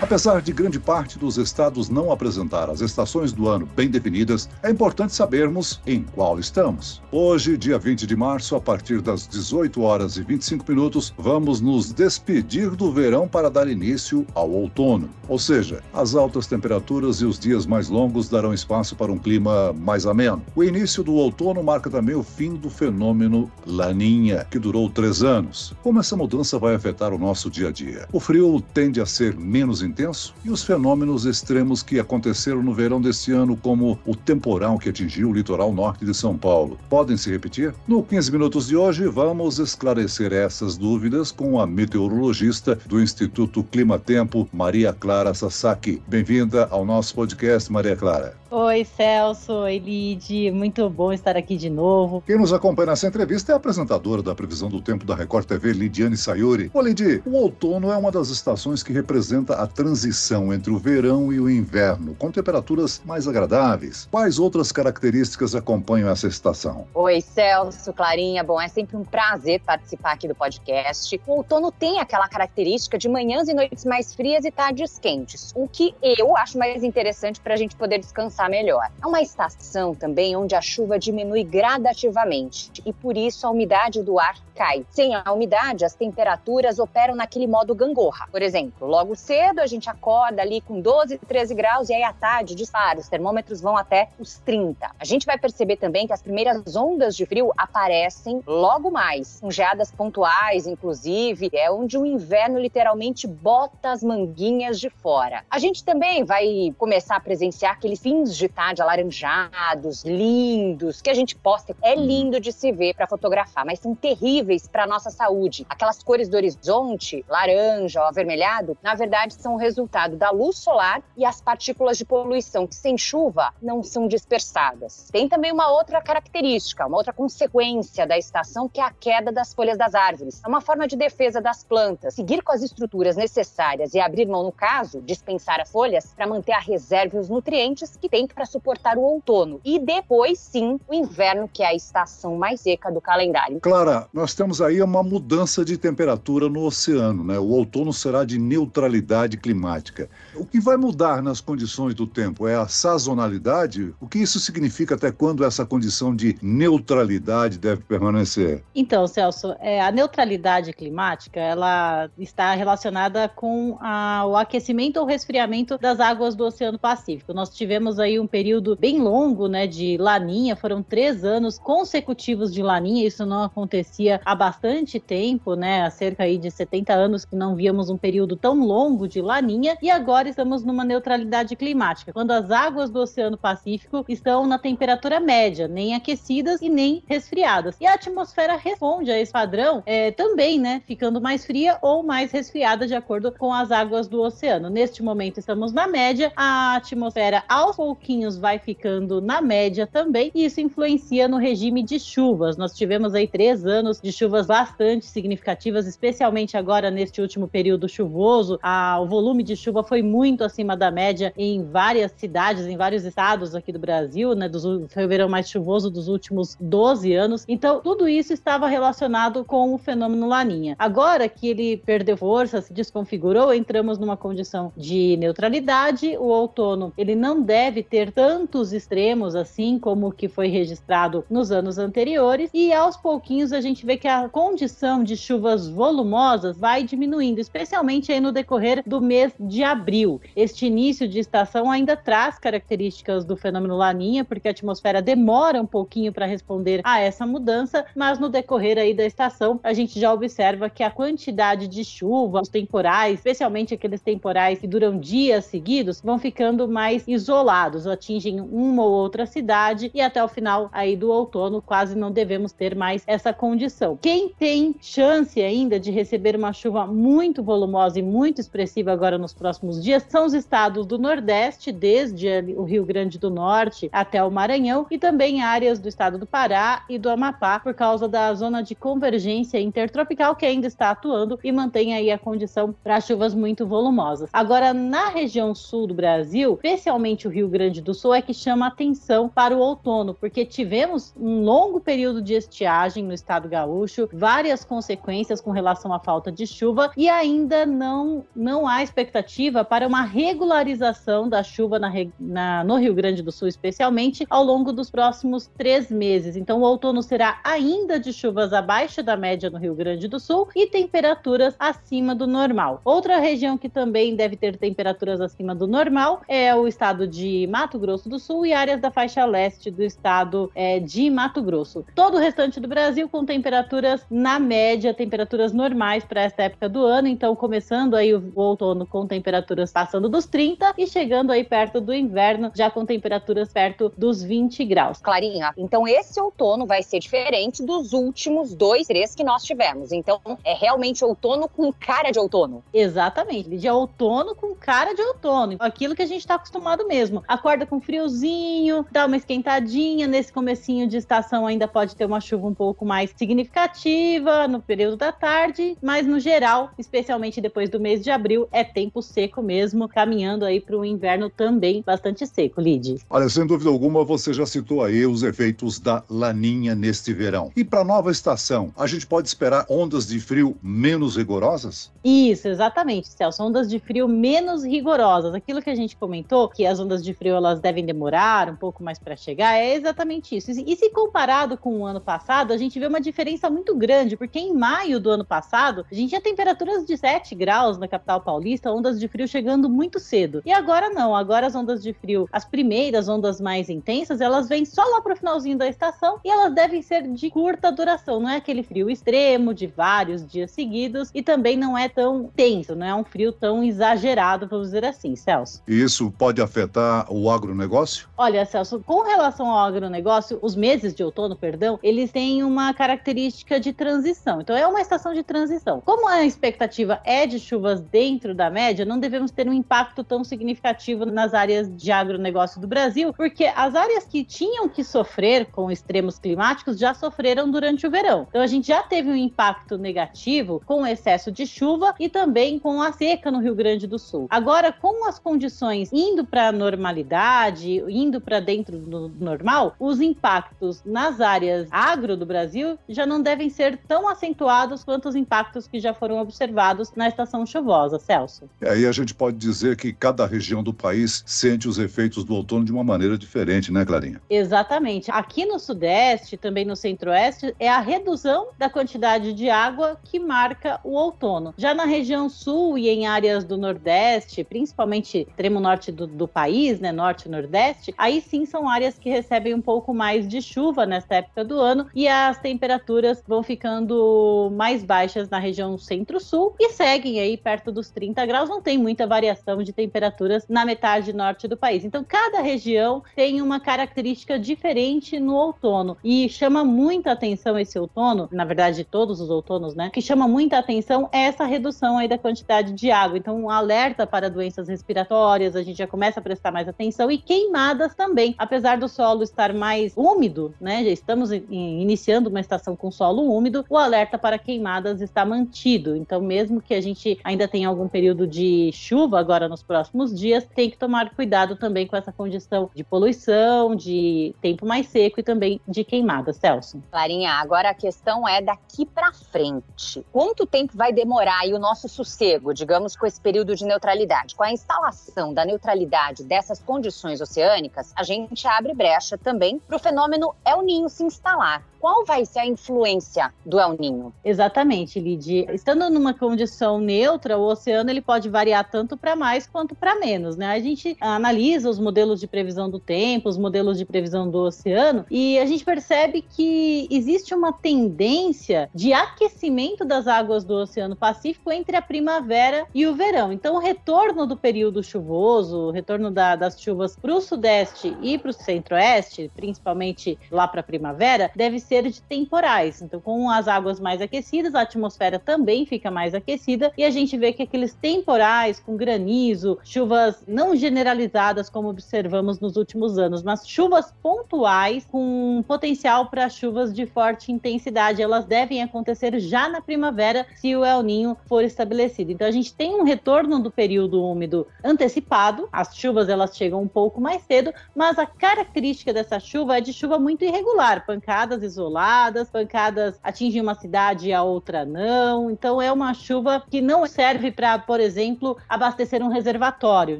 Apesar de grande parte dos estados não apresentar as estações do ano bem definidas, é importante sabermos em qual estamos. Hoje, dia 20 de março, a partir das 18 horas e 25 minutos, vamos nos despedir do verão para dar início ao outono. Ou seja, as altas temperaturas e os dias mais longos darão espaço para um clima mais ameno. O início do outono marca também o fim do fenômeno Laninha, que durou três anos. Como essa mudança vai afetar o nosso dia a dia? O frio tende a ser menos intenso e os fenômenos extremos que aconteceram no verão deste ano, como o temporal que atingiu o litoral norte de São Paulo, podem se repetir? No 15 Minutos de hoje, vamos esclarecer essas dúvidas com a meteorologista do Instituto Clima Tempo, Maria Clara Sasaki. Bem-vinda ao nosso podcast, Maria Clara. Oi, Celso. Oi, Lid. Muito bom estar aqui de novo. Quem nos acompanha nessa entrevista é a apresentadora da previsão do tempo da Record TV, Lidiane Sayuri. Ô, Lidi, o outono é uma das estações que representa a transição entre o verão e o inverno, com temperaturas mais agradáveis. Quais outras características acompanham essa estação? Oi, Celso, Clarinha. Bom, é sempre um prazer participar aqui do podcast. O outono tem aquela característica de manhãs e noites mais frias e tardes quentes, o que eu acho mais interessante para a gente poder descansar melhor. É uma estação também onde a chuva diminui gradativamente e por isso a umidade do ar cai. Sem a umidade, as temperaturas operam naquele modo gangorra. Por exemplo, logo cedo a gente acorda ali com 12, 13 graus e aí à tarde dispara, os termômetros vão até os 30. A gente vai perceber também que as primeiras ondas de frio aparecem logo mais, com geadas pontuais, inclusive, é onde o inverno literalmente bota as manguinhas de fora. A gente também vai começar a presenciar aqueles fins de tarde alaranjados, lindos, que a gente posta. É lindo de se ver para fotografar, mas são terríveis para nossa saúde. Aquelas cores do horizonte, laranja ou avermelhado, na verdade são resultado da luz solar e as partículas de poluição que sem chuva não são dispersadas. Tem também uma outra característica, uma outra consequência da estação que é a queda das folhas das árvores. É uma forma de defesa das plantas. Seguir com as estruturas necessárias e abrir mão no caso, dispensar as folhas para manter a reserva e os nutrientes que tem para suportar o outono. E depois, sim, o inverno, que é a estação mais seca do calendário. Clara, nós temos aí uma mudança de temperatura no oceano, né? O outono será de neutralidade climática. O que vai mudar nas condições do tempo é a sazonalidade? O que isso significa até quando essa condição de neutralidade deve permanecer? Então, Celso, é, a neutralidade climática ela está relacionada com a, o aquecimento ou resfriamento das águas do Oceano Pacífico. Nós tivemos aí um período bem longo, né, de laninha, foram três anos consecutivos de laninha, isso não acontecia há bastante tempo, né, há cerca aí de 70 anos que não víamos um período tão longo de laninha, e agora estamos numa neutralidade climática, quando as águas do Oceano Pacífico estão na temperatura média, nem aquecidas e nem resfriadas. E a atmosfera responde a esse padrão é, também, né, ficando mais fria ou mais resfriada de acordo com as águas do oceano. Neste momento estamos na média, a atmosfera aos pouquinhos vai ficando na média também, e isso influencia no regime de chuvas. Nós tivemos aí três anos de chuvas bastante significativas, especialmente agora neste último período chuvoso. o volume de chuva foi muito acima da média em várias cidades, em vários estados aqui do Brasil, né? Dos, foi o verão mais chuvoso dos últimos 12 anos. Então, tudo isso estava relacionado com o fenômeno Laninha. Agora que ele perdeu força, se desconfigurou, entramos numa condição de neutralidade. O outono ele não deve ter tantos extremos assim como o que foi registrado nos anos anteriores, e aos pouquinhos a gente vê que a condição de chuvas volumosas vai diminuindo, especialmente aí no decorrer do mês de abril. Este início de estação ainda traz características do fenômeno Laninha, porque a atmosfera demora um pouquinho para responder a essa mudança, mas no decorrer aí da estação a gente já observa que a quantidade de chuva, os temporais, especialmente aqueles temporais que duram dias seguidos, vão ficando mais isolados atingem uma ou outra cidade e até o final aí do outono quase não devemos ter mais essa condição. Quem tem chance ainda de receber uma chuva muito volumosa e muito expressiva agora nos próximos dias são os estados do Nordeste, desde o Rio Grande do Norte até o Maranhão, e também áreas do estado do Pará e do Amapá, por causa da zona de convergência intertropical que ainda está atuando e mantém aí a condição para chuvas muito volumosas. Agora, na região sul do Brasil, especialmente o Rio Grande do Sul, é que chama atenção para o outono, porque tivemos um longo período de estiagem no estado gaúcho, várias consequências com relação à falta de chuva e ainda não, não há expectativa para uma regularização da chuva na, na, no Rio Grande do Sul, especialmente ao longo dos próximos três meses. Então, o outono será ainda de chuvas abaixo da média no Rio Grande do Sul e temperaturas acima do normal. Outra região que também deve ter temperaturas acima do normal é o estado de Mato Grosso do Sul e áreas da faixa leste do estado é, de Mato Grosso. Todo o restante do Brasil com temperaturas na média, temperaturas normais para esta época do ano. Então, começando aí o outono com temperaturas passando dos 30 e chegando aí perto do inverno, já com temperaturas perto dos 20 graus. Clarinha, então esse outono vai ser diferente dos últimos dois, três que nós tivemos. Então, é realmente outono com cara de outono. Exatamente, de outono com cara de outono. Aquilo que a gente está acostumado mesmo. Acorda com friozinho, dá uma esquentadinha, nesse comecinho de estação ainda pode ter uma chuva um pouco mais significativa no período da tarde, mas no geral, especialmente depois do mês de abril, é tempo seco mesmo, caminhando aí para o inverno também bastante seco, Lid. Olha, sem dúvida alguma, você já citou aí os efeitos da laninha neste verão. E para a nova estação, a gente pode esperar ondas de frio menos rigorosas? Isso, exatamente, Celso. Ondas de frio menos rigorosas. Aquilo que a gente comentou, que as ondas de frio elas devem demorar um pouco mais para chegar, é exatamente isso. E se comparado com o ano passado, a gente vê uma diferença muito grande, porque em maio do ano passado, a gente tinha temperaturas de 7 graus na capital paulista, ondas de frio chegando muito cedo. E agora não, agora as ondas de frio, as primeiras ondas mais intensas, elas vêm só lá pro finalzinho da estação e elas devem ser de curta duração, não é aquele frio extremo de vários dias seguidos e também não é tão tenso, não é um frio tão exagerado, vamos dizer assim, Celso. E isso pode afetar o agronegócio? Olha, Celso, com relação ao agronegócio, os meses de outono, perdão, eles têm uma característica de transição. Então é uma estação de transição. Como a expectativa é de chuvas dentro da média, não devemos ter um impacto tão significativo nas áreas de agronegócio do Brasil, porque as áreas que tinham que sofrer com extremos climáticos já sofreram durante o verão. Então a gente já teve um impacto negativo com o excesso de chuva e também com a seca no Rio Grande do Sul. Agora, com as condições indo para a normalidade, indo para dentro do normal, os impactos nas áreas agro do Brasil já não devem ser tão acentuados quanto os impactos que já foram observados na estação chuvosa, Celso. E aí a gente pode dizer que cada região do país sente os efeitos do outono de uma maneira diferente, né, Clarinha? Exatamente. Aqui no Sudeste, também no Centro-Oeste, é a redução da quantidade de água que marca o outono. Já na região Sul e em áreas do Nordeste, principalmente extremo norte do, do país, né, Norte e Nordeste, aí sim são áreas que recebem um pouco mais de chuva nesta época do ano e as temperaturas vão ficando mais baixas na região Centro-Sul e seguem aí perto dos 30 graus. Não tem muita variação de temperaturas na metade norte do país. Então, cada região tem uma característica diferente no outono e chama muita atenção esse outono, na verdade, todos os outonos, né? Que chama muita atenção é essa redução aí da quantidade de água. Então, um alerta para doenças respiratórias, a gente já começa a prestar mais atenção e queimadas também. Apesar do solo estar mais úmido, né? Já estamos iniciando uma estação com solo úmido, o alerta para queimadas está mantido. Então, mesmo que a gente ainda tenha algum período de chuva agora nos próximos dias, tem que tomar cuidado também com essa condição de poluição, de tempo mais seco e também de queimada, Celso. Clarinha, agora a questão é daqui para frente. Quanto tempo vai demorar aí o nosso sossego, digamos, com esse período de neutralidade? Com a instalação da neutralidade dessas condições oceânicas, a gente abre brecha também para o fenômeno El Ninho se instalar qual vai ser a influência do El Ninho? Exatamente, Lid. Estando numa condição neutra, o oceano ele pode variar tanto para mais quanto para menos, né? A gente analisa os modelos de previsão do tempo, os modelos de previsão do oceano, e a gente percebe que existe uma tendência de aquecimento das águas do Oceano Pacífico entre a primavera e o verão. Então, o retorno do período chuvoso, o retorno da, das chuvas para o sudeste e para o centro-oeste, principalmente lá para a primavera, deve ser de temporais. Então, com as águas mais aquecidas, a atmosfera também fica mais aquecida e a gente vê que aqueles temporais com granizo, chuvas não generalizadas como observamos nos últimos anos, mas chuvas pontuais com potencial para chuvas de forte intensidade, elas devem acontecer já na primavera se o El Ninho for estabelecido. Então a gente tem um retorno do período úmido antecipado, as chuvas elas chegam um pouco mais cedo, mas a característica dessa chuva é de chuva muito irregular, pancadas isoladas, pancadas atingem uma cidade e a outra não. Então é uma chuva que não serve para, por exemplo, abastecer um reservatório.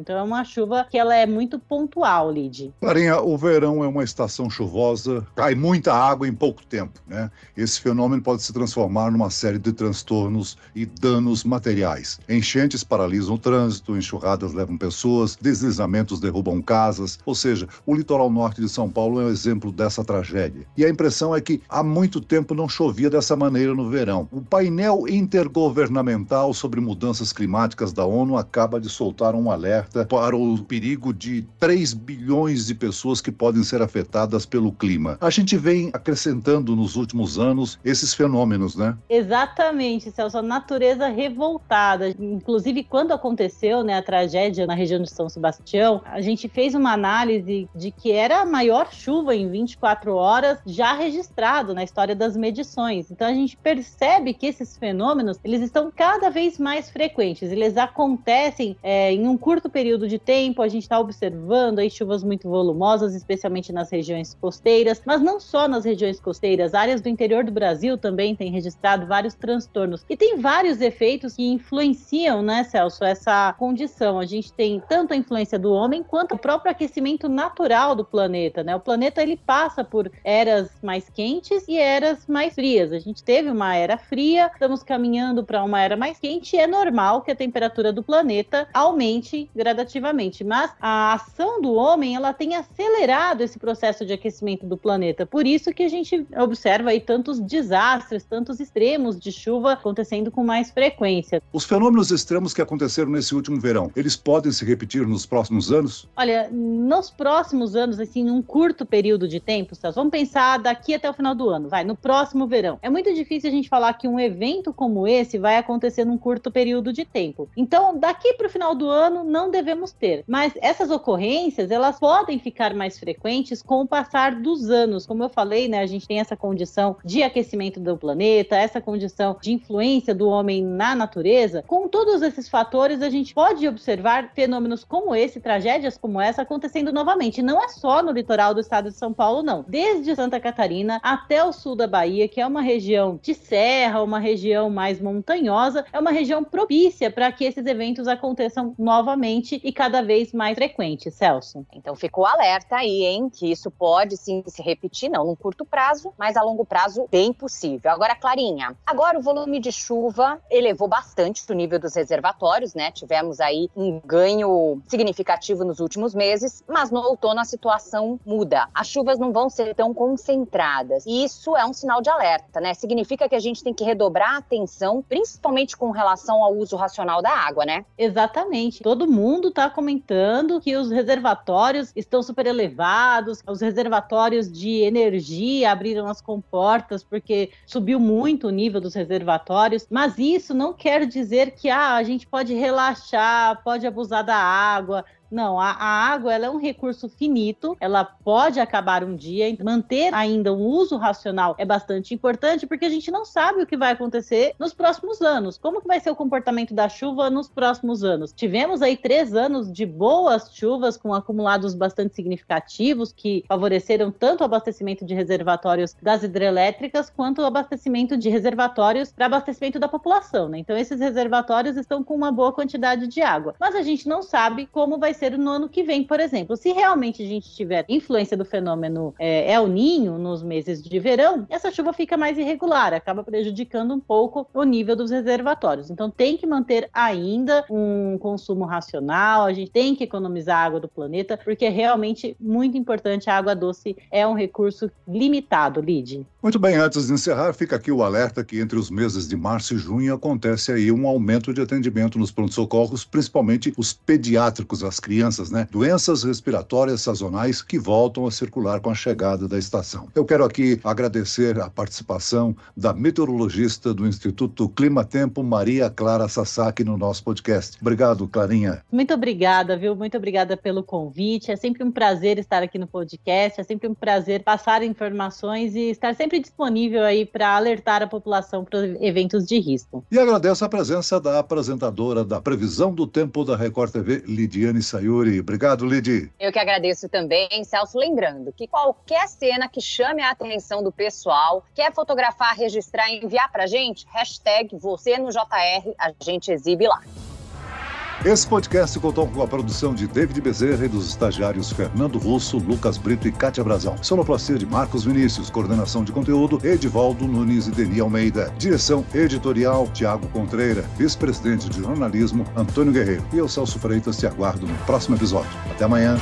Então é uma chuva que ela é muito pontual, Lid. Clarinha, o verão é uma estação chuvosa, cai muita água em pouco tempo, né? Esse fenômeno pode se transformar numa série de transtornos e danos materiais. Enchentes paralisam o trânsito, enxurradas levam pessoas, deslizamentos derrubam casas, ou seja, o litoral norte de São Paulo é um exemplo dessa tragédia. E a impressão é que há muito tempo não chovia dessa maneira no verão. O painel intergovernamental sobre mudanças climáticas da ONU acaba de soltar um alerta para o perigo de 3 bilhões de pessoas que podem ser afetadas pelo clima. A gente vem acrescentando nos últimos anos esses fenômenos, né? Exatamente, Celso. A natureza revoltada. Inclusive, quando aconteceu né, a tragédia na região de São Sebastião, a gente fez uma análise de que era a maior chuva em 24 horas já na história das medições. Então a gente percebe que esses fenômenos eles estão cada vez mais frequentes. Eles acontecem é, em um curto período de tempo. A gente está observando aí chuvas muito volumosas, especialmente nas regiões costeiras, mas não só nas regiões costeiras. Áreas do interior do Brasil também têm registrado vários transtornos e tem vários efeitos que influenciam, né, Celso, essa condição. A gente tem tanto a influência do homem quanto o próprio aquecimento natural do planeta, né? O planeta ele passa por eras mais quentes e eras mais frias. A gente teve uma era fria, estamos caminhando para uma era mais quente e é normal que a temperatura do planeta aumente gradativamente, mas a ação do homem ela tem acelerado esse processo de aquecimento do planeta. Por isso que a gente observa aí tantos desastres, tantos extremos de chuva acontecendo com mais frequência. Os fenômenos extremos que aconteceram nesse último verão, eles podem se repetir nos próximos anos? Olha, nos próximos anos, assim, num curto período de tempo, Celso, vamos pensar daqui até o final do ano, vai, no próximo verão. É muito difícil a gente falar que um evento como esse vai acontecer num curto período de tempo. Então, daqui para o final do ano, não devemos ter. Mas essas ocorrências, elas podem ficar mais frequentes com o passar dos anos. Como eu falei, né, a gente tem essa condição de aquecimento do planeta, essa condição de influência do homem na natureza. Com todos esses fatores, a gente pode observar fenômenos como esse, tragédias como essa acontecendo novamente. Não é só no litoral do estado de São Paulo, não. Desde Santa Catarina até o sul da Bahia, que é uma região de serra, uma região mais montanhosa, é uma região propícia para que esses eventos aconteçam novamente e cada vez mais frequentes, Celso. Então ficou alerta aí, hein, que isso pode sim se repetir, não num curto prazo, mas a longo prazo bem possível. Agora, Clarinha, agora o volume de chuva elevou bastante o nível dos reservatórios, né? Tivemos aí um ganho significativo nos últimos meses, mas no outono a situação muda. As chuvas não vão ser tão concentradas. E isso é um sinal de alerta, né? Significa que a gente tem que redobrar a atenção, principalmente com relação ao uso racional da água, né? Exatamente. Todo mundo está comentando que os reservatórios estão super elevados, os reservatórios de energia abriram as comportas porque subiu muito o nível dos reservatórios, mas isso não quer dizer que ah, a gente pode relaxar, pode abusar da água, não, a, a, água é um recurso finito, ela pode acabar um dia. Manter ainda um uso racional é bastante importante porque a gente não sabe o que vai acontecer nos próximos anos. Como que vai ser o comportamento da chuva nos próximos anos? Tivemos aí três anos de boas chuvas com acumulados bastante significativos que favoreceram tanto o abastecimento de reservatórios das hidrelétricas quanto o abastecimento de reservatórios para abastecimento da população. Né? Então esses reservatórios estão com uma boa quantidade de água, mas a gente não sabe como vai ser no ano que vem, por exemplo. Se realmente a gente tiver influência do fenômeno é, El Ninho nos meses de verão, essa chuva fica mais irregular, acaba prejudicando um pouco o nível dos reservatórios. Então tem que manter ainda um consumo racional, a gente tem que economizar água do planeta, porque é realmente muito importante. A água doce é um recurso limitado, Lid. Muito bem, antes de encerrar, fica aqui o alerta que entre os meses de março e junho acontece aí um aumento de atendimento nos pronto-socorros, principalmente os pediátricos, as crianças, né? Doenças respiratórias sazonais que voltam a circular com a chegada da estação. Eu quero aqui agradecer a participação da meteorologista do Instituto Clima Tempo, Maria Clara Sasaki, no nosso podcast. Obrigado, Clarinha. Muito obrigada, viu? Muito obrigada pelo convite. É sempre um prazer estar aqui no podcast, é sempre um prazer passar informações e estar sempre disponível aí para alertar a população para eventos de risco. E agradeço a presença da apresentadora da Previsão do Tempo da Record TV, Lidiane Sayuri. Obrigado, Lidi. Eu que agradeço também, Celso. Lembrando que qualquer cena que chame a atenção do pessoal, quer fotografar, registrar e enviar para gente, hashtag você no JR, a gente exibe lá. Esse podcast contou com a produção de David Bezerra e dos estagiários Fernando Russo, Lucas Brito e Kátia Brazão. Sonoplastia de Marcos Vinícius, coordenação de conteúdo Edivaldo Nunes e Deni Almeida. Direção editorial Tiago Contreira, vice-presidente de jornalismo Antônio Guerreiro. E eu, Celso Freitas, te aguardo no próximo episódio. Até amanhã.